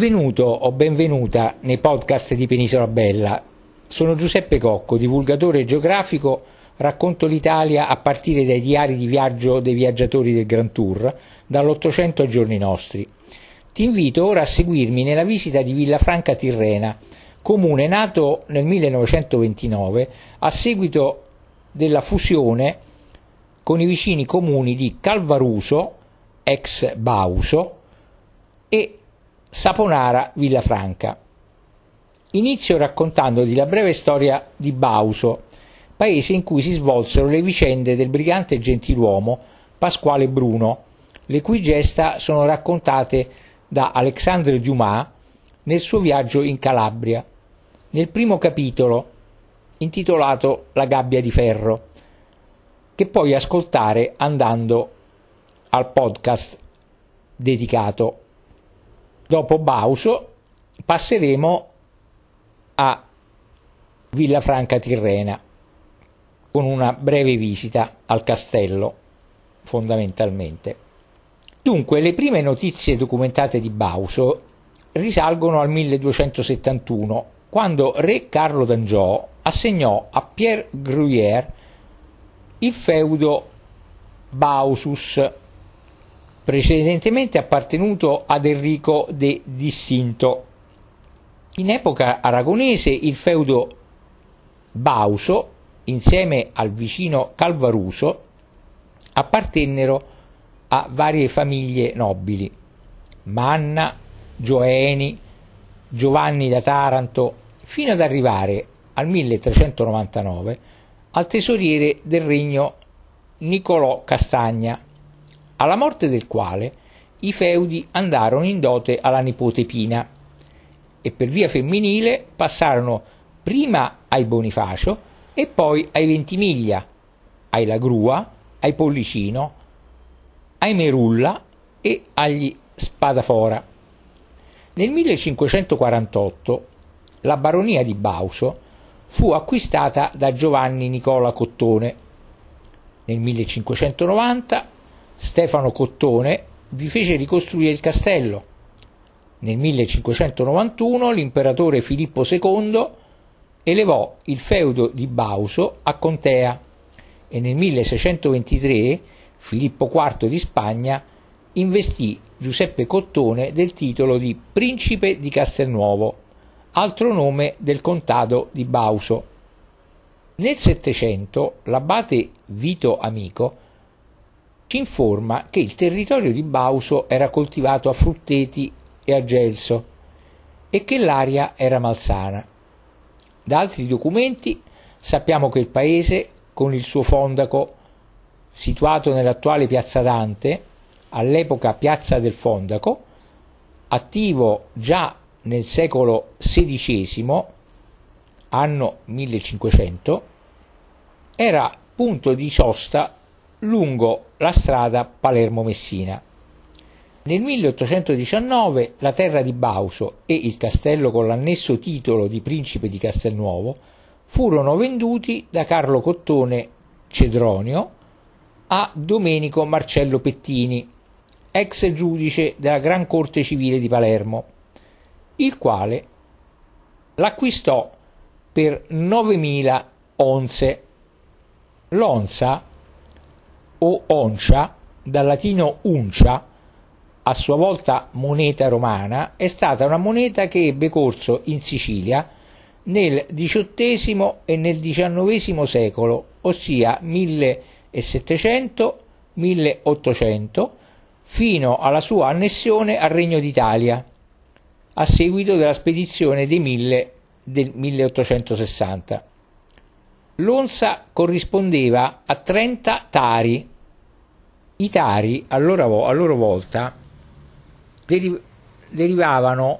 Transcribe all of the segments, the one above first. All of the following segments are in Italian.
Benvenuto o benvenuta nei podcast di Penisola Bella. Sono Giuseppe Cocco, divulgatore geografico, racconto l'Italia a partire dai diari di viaggio dei viaggiatori del Grand Tour, dall'Ottocento ai giorni nostri. Ti invito ora a seguirmi nella visita di Villafranca Tirrena, comune nato nel 1929 a seguito della fusione con i vicini comuni di Calvaruso, ex Bauso, e Saponara Villafranca. Inizio raccontandoti la breve storia di Bauso, paese in cui si svolsero le vicende del brigante gentiluomo Pasquale Bruno, le cui gesta sono raccontate da Alexandre Dumas nel suo viaggio in Calabria, nel primo capitolo intitolato La gabbia di ferro, che puoi ascoltare andando al podcast dedicato Dopo Bauso passeremo a Villafranca Tirrena con una breve visita al castello fondamentalmente. Dunque, le prime notizie documentate di Bauso risalgono al 1271, quando re Carlo d'Angiò assegnò a Pierre Gruyère il feudo Bausus precedentemente appartenuto ad Enrico de Dissinto. In epoca aragonese il feudo Bauso, insieme al vicino Calvaruso, appartennero a varie famiglie nobili, Manna, Gioeni, Giovanni da Taranto, fino ad arrivare al 1399 al tesoriere del regno Niccolò Castagna, alla morte del quale i feudi andarono in dote alla nipote Pina e per via femminile passarono prima ai Bonifacio e poi ai Ventimiglia, ai Lagrua, ai Pollicino, ai Merulla e agli Spadafora. Nel 1548 la baronia di Bauso fu acquistata da Giovanni Nicola Cottone. Nel 1590 Stefano Cottone vi fece ricostruire il castello. Nel 1591 l'imperatore Filippo II elevò il feudo di Bauso a contea e nel 1623 Filippo IV di Spagna investì Giuseppe Cottone del titolo di Principe di Castelnuovo, altro nome del contado di Bauso. Nel Settecento l'abate Vito Amico ci informa che il territorio di Bauso era coltivato a frutteti e a gelso e che l'aria era malsana. Da altri documenti sappiamo che il paese, con il suo fondaco, situato nell'attuale piazza Dante, all'epoca piazza del Fondaco, attivo già nel secolo XVI, anno 1500, era punto di sosta lungo la strada Palermo-Messina. Nel 1819 la terra di Bauso e il castello con l'annesso titolo di principe di Castelnuovo furono venduti da Carlo Cottone Cedronio a Domenico Marcello Pettini, ex giudice della Gran Corte Civile di Palermo, il quale l'acquistò per 9.000 onze. L'onza o oncia, dal latino uncia, a sua volta moneta romana, è stata una moneta che ebbe corso in Sicilia nel XVIII e nel XIX secolo, ossia 1700-1800, fino alla sua annessione al Regno d'Italia, a seguito della spedizione dei Mille del 1860. L'onza corrispondeva a 30 tari, i tari a loro, a loro volta deriv- derivavano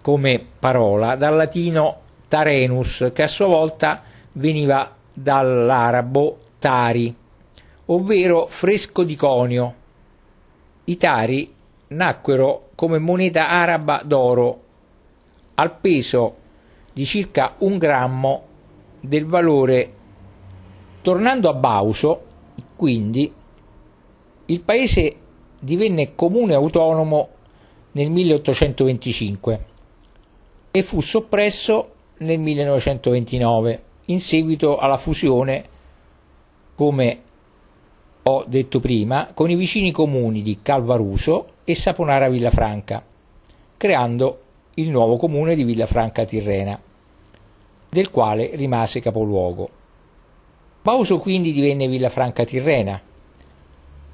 come parola dal latino tarenus, che a sua volta veniva dall'arabo tari, ovvero fresco di conio. I tari nacquero come moneta araba d'oro al peso di circa un grammo del valore. Tornando a Bauso, quindi, il paese divenne comune autonomo nel 1825 e fu soppresso nel 1929 in seguito alla fusione, come ho detto prima, con i vicini comuni di Calvaruso e Saponara Villafranca, creando il nuovo comune di Villafranca Tirrena, del quale rimase capoluogo. Bauso quindi divenne Villafranca Tirrena,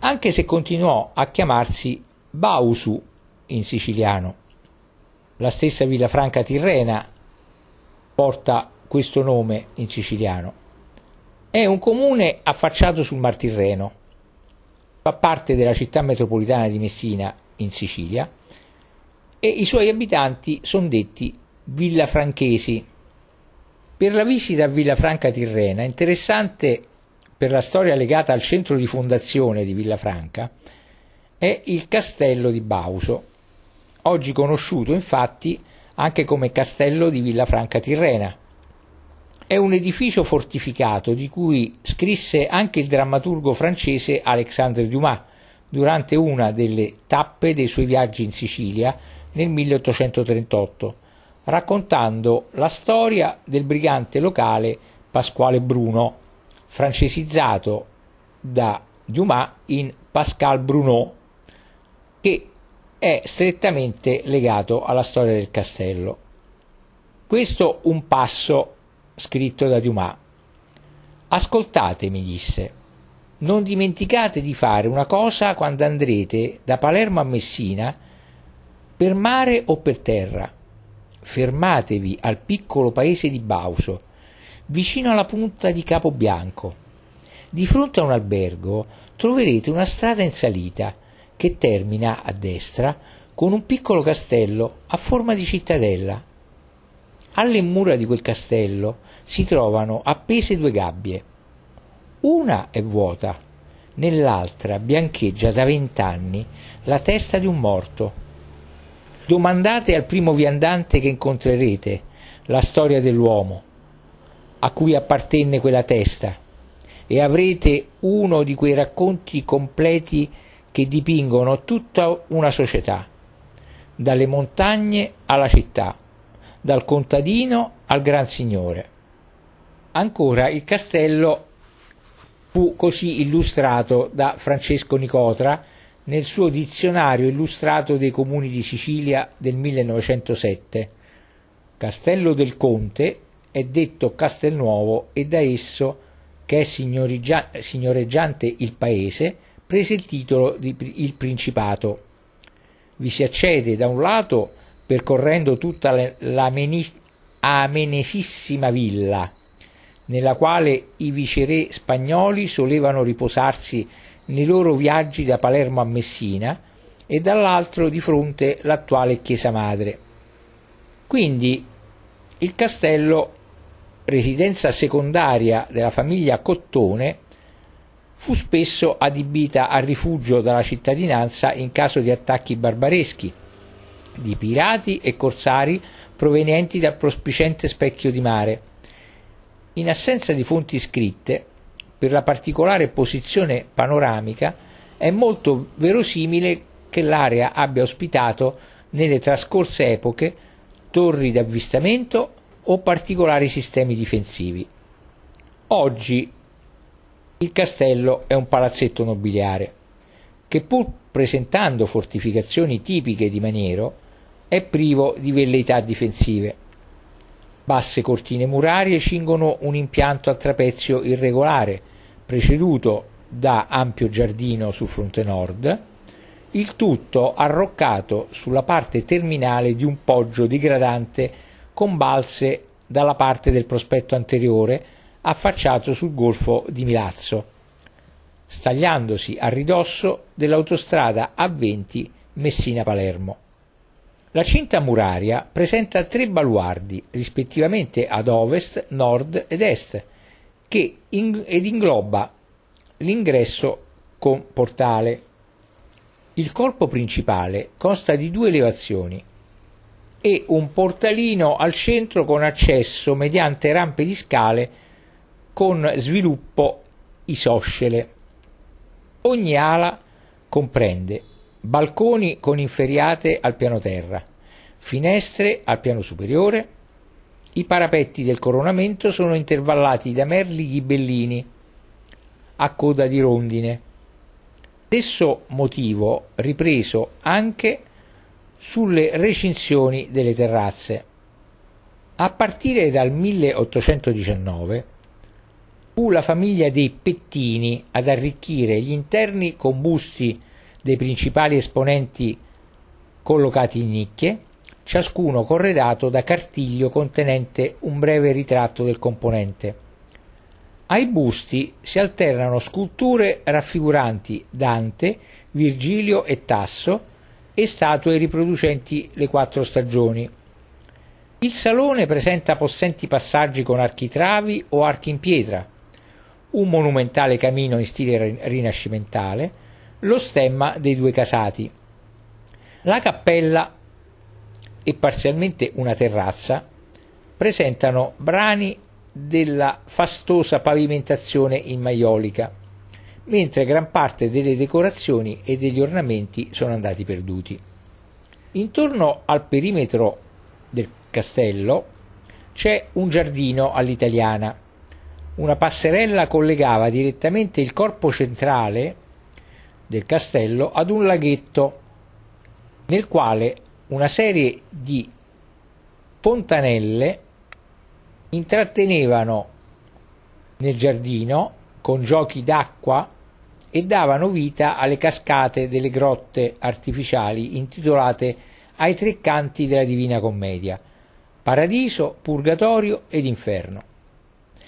anche se continuò a chiamarsi Bausu in siciliano. La stessa Villafranca Tirrena porta questo nome in siciliano. È un comune affacciato sul Mar Tirreno, fa parte della città metropolitana di Messina in Sicilia e i suoi abitanti sono detti villafranchesi. Per la visita a Villafranca Tirrena, interessante per la storia legata al centro di fondazione di Villafranca, è il castello di Bauso, oggi conosciuto infatti anche come castello di Villafranca Tirrena. È un edificio fortificato di cui scrisse anche il drammaturgo francese Alexandre Dumas durante una delle tappe dei suoi viaggi in Sicilia nel 1838, raccontando la storia del brigante locale Pasquale Bruno, francesizzato da Dumas in Pascal Bruno, che è strettamente legato alla storia del castello. Questo un passo scritto da Dumas. Ascoltate, mi disse, non dimenticate di fare una cosa quando andrete da Palermo a Messina, per mare o per terra. Fermatevi al piccolo paese di Bauso, vicino alla punta di Capobianco. Di fronte a un albergo troverete una strada in salita che termina a destra con un piccolo castello a forma di cittadella. Alle mura di quel castello si trovano appese due gabbie. Una è vuota, nell'altra biancheggia da vent'anni la testa di un morto. Domandate al primo viandante che incontrerete la storia dell'uomo a cui appartenne quella testa e avrete uno di quei racconti completi che dipingono tutta una società, dalle montagne alla città, dal contadino al gran signore. Ancora il castello fu così illustrato da Francesco Nicotra nel suo dizionario illustrato dei comuni di Sicilia del 1907. Castello del Conte è detto Castelnuovo e da esso, che è signoreggiante il paese, prese il titolo di il Principato. Vi si accede da un lato percorrendo tutta la amenesissima villa, nella quale i viceré spagnoli solevano riposarsi nei loro viaggi da Palermo a Messina e dall'altro di fronte l'attuale chiesa madre. Quindi il castello, residenza secondaria della famiglia Cottone, fu spesso adibita a rifugio dalla cittadinanza in caso di attacchi barbareschi di pirati e corsari provenienti dal prospicente specchio di mare. In assenza di fonti scritte, per la particolare posizione panoramica, è molto verosimile che l'area abbia ospitato nelle trascorse epoche torri d'avvistamento o particolari sistemi difensivi. Oggi il castello è un palazzetto nobiliare che pur presentando fortificazioni tipiche di Maniero è privo di velleità difensive Basse cortine murarie cingono un impianto a trapezio irregolare, preceduto da ampio giardino sul fronte nord, il tutto arroccato sulla parte terminale di un poggio digradante con balze dalla parte del prospetto anteriore affacciato sul golfo di Milazzo, stagliandosi a ridosso dell'autostrada A20 Messina-Palermo. La cinta muraria presenta tre baluardi, rispettivamente ad ovest, nord ed est, che in, ed ingloba l'ingresso con portale. Il corpo principale consta di due elevazioni e un portalino al centro con accesso mediante rampe di scale con sviluppo isoscele. Ogni ala comprende balconi con inferriate al piano terra, finestre al piano superiore, i parapetti del coronamento sono intervallati da merli ghibellini a coda di rondine. Stesso motivo ripreso anche sulle recinzioni delle terrazze. A partire dal 1819 fu la famiglia dei Pettini ad arricchire gli interni con busti dei principali esponenti collocati in nicchie, ciascuno corredato da cartiglio contenente un breve ritratto del componente. Ai busti si alternano sculture raffiguranti Dante, Virgilio e Tasso e statue riproducenti le quattro stagioni. Il salone presenta possenti passaggi con architravi o archi in pietra, un monumentale camino in stile rinascimentale, lo stemma dei due casati. La cappella e parzialmente una terrazza presentano brani della fastosa pavimentazione in maiolica, mentre gran parte delle decorazioni e degli ornamenti sono andati perduti. Intorno al perimetro del castello c'è un giardino all'italiana. Una passerella collegava direttamente il corpo centrale del castello ad un laghetto nel quale una serie di fontanelle intrattenevano nel giardino con giochi d'acqua e davano vita alle cascate delle grotte artificiali intitolate ai tre canti della Divina Commedia, Paradiso, Purgatorio ed Inferno.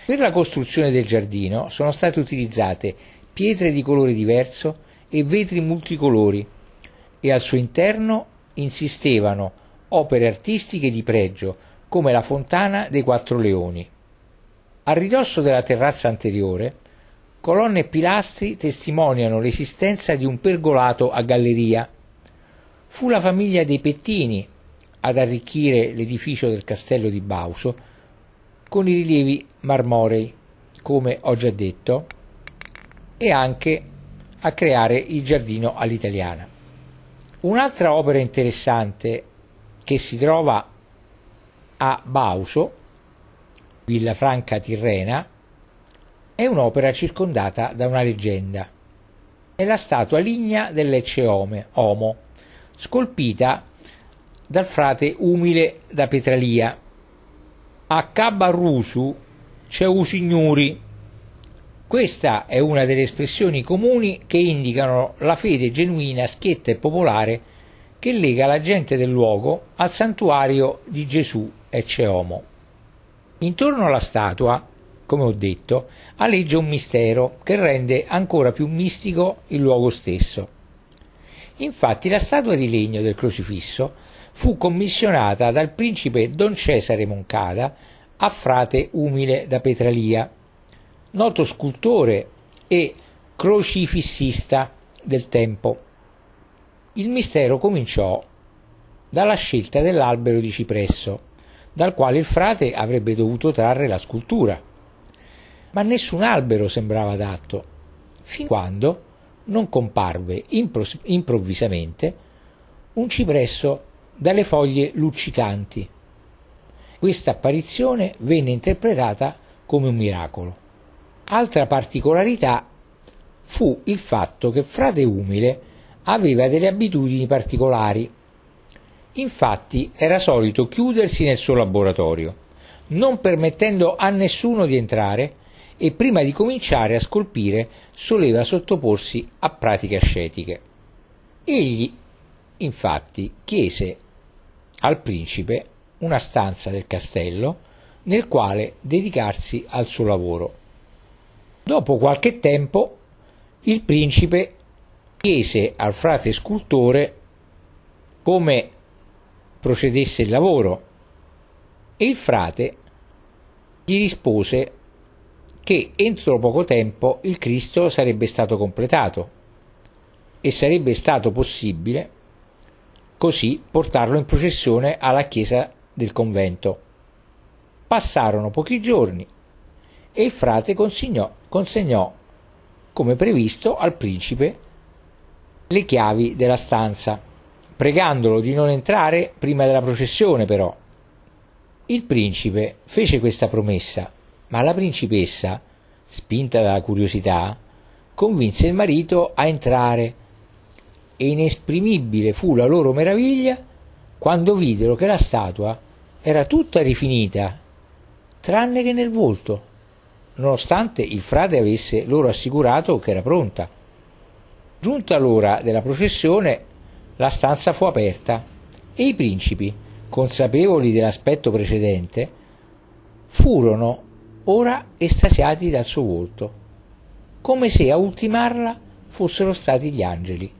Per la costruzione del giardino sono state utilizzate pietre di colore diverso e vetri multicolori e al suo interno insistevano opere artistiche di pregio come la fontana dei quattro leoni. A ridosso della terrazza anteriore, colonne e pilastri testimoniano l'esistenza di un pergolato a galleria. Fu la famiglia dei Pettini ad arricchire l'edificio del castello di Bauso con i rilievi marmorei, come ho già detto, e anche a creare il giardino all'italiana. Un'altra opera interessante che si trova a Bauso, Villafranca Tirrena, è un'opera circondata da una leggenda. È la statua lignea dell'Ecce Homo, scolpita dal frate umile da Petralia. A Cabarrusu c'è un signori. Questa è una delle espressioni comuni che indicano la fede genuina, schietta e popolare che lega la gente del luogo al santuario di Gesù Ecce Homo. Intorno alla statua, come ho detto, aleggia un mistero che rende ancora più mistico il luogo stesso. Infatti la statua di legno del crocifisso fu commissionata dal principe Don Cesare Moncada a frate umile da Petralia, noto scultore e crocifissista del tempo. Il mistero cominciò dalla scelta dell'albero di cipresso, dal quale il frate avrebbe dovuto trarre la scultura. Ma nessun albero sembrava adatto, fin quando non comparve improvvisamente un cipresso dalle foglie luccicanti. Questa apparizione venne interpretata come un miracolo. Altra particolarità fu il fatto che Frate Umile aveva delle abitudini particolari. Infatti era solito chiudersi nel suo laboratorio, non permettendo a nessuno di entrare e prima di cominciare a scolpire soleva sottoporsi a pratiche ascetiche. Egli, infatti, chiese al principe una stanza del castello nel quale dedicarsi al suo lavoro. Dopo qualche tempo il principe chiese al frate scultore come procedesse il lavoro e il frate gli rispose che entro poco tempo il Cristo sarebbe stato completato e sarebbe stato possibile così portarlo in processione alla chiesa del convento. Passarono pochi giorni e il frate consegnò, consegnò come previsto al principe le chiavi della stanza, pregandolo di non entrare prima della processione però. Il principe fece questa promessa, ma la principessa, spinta dalla curiosità, convinse il marito a entrare e inesprimibile fu la loro meraviglia quando videro che la statua era tutta rifinita, tranne che nel volto, nonostante il frate avesse loro assicurato che era pronta. Giunta l'ora della processione, la stanza fu aperta e i principi, consapevoli dell'aspetto precedente, furono ora estasiati dal suo volto, come se a ultimarla fossero stati gli angeli.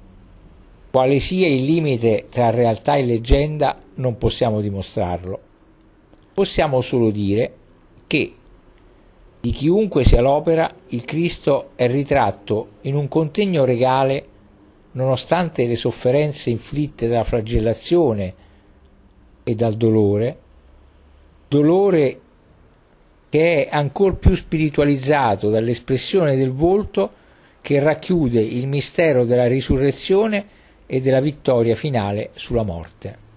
Quale sia il limite tra realtà e leggenda non possiamo dimostrarlo. Possiamo solo dire che di chiunque sia l'opera, il Cristo è ritratto in un contegno regale nonostante le sofferenze inflitte dalla flagellazione e dal dolore, dolore che è ancor più spiritualizzato dall'espressione del volto che racchiude il mistero della risurrezione e della vittoria finale sulla morte.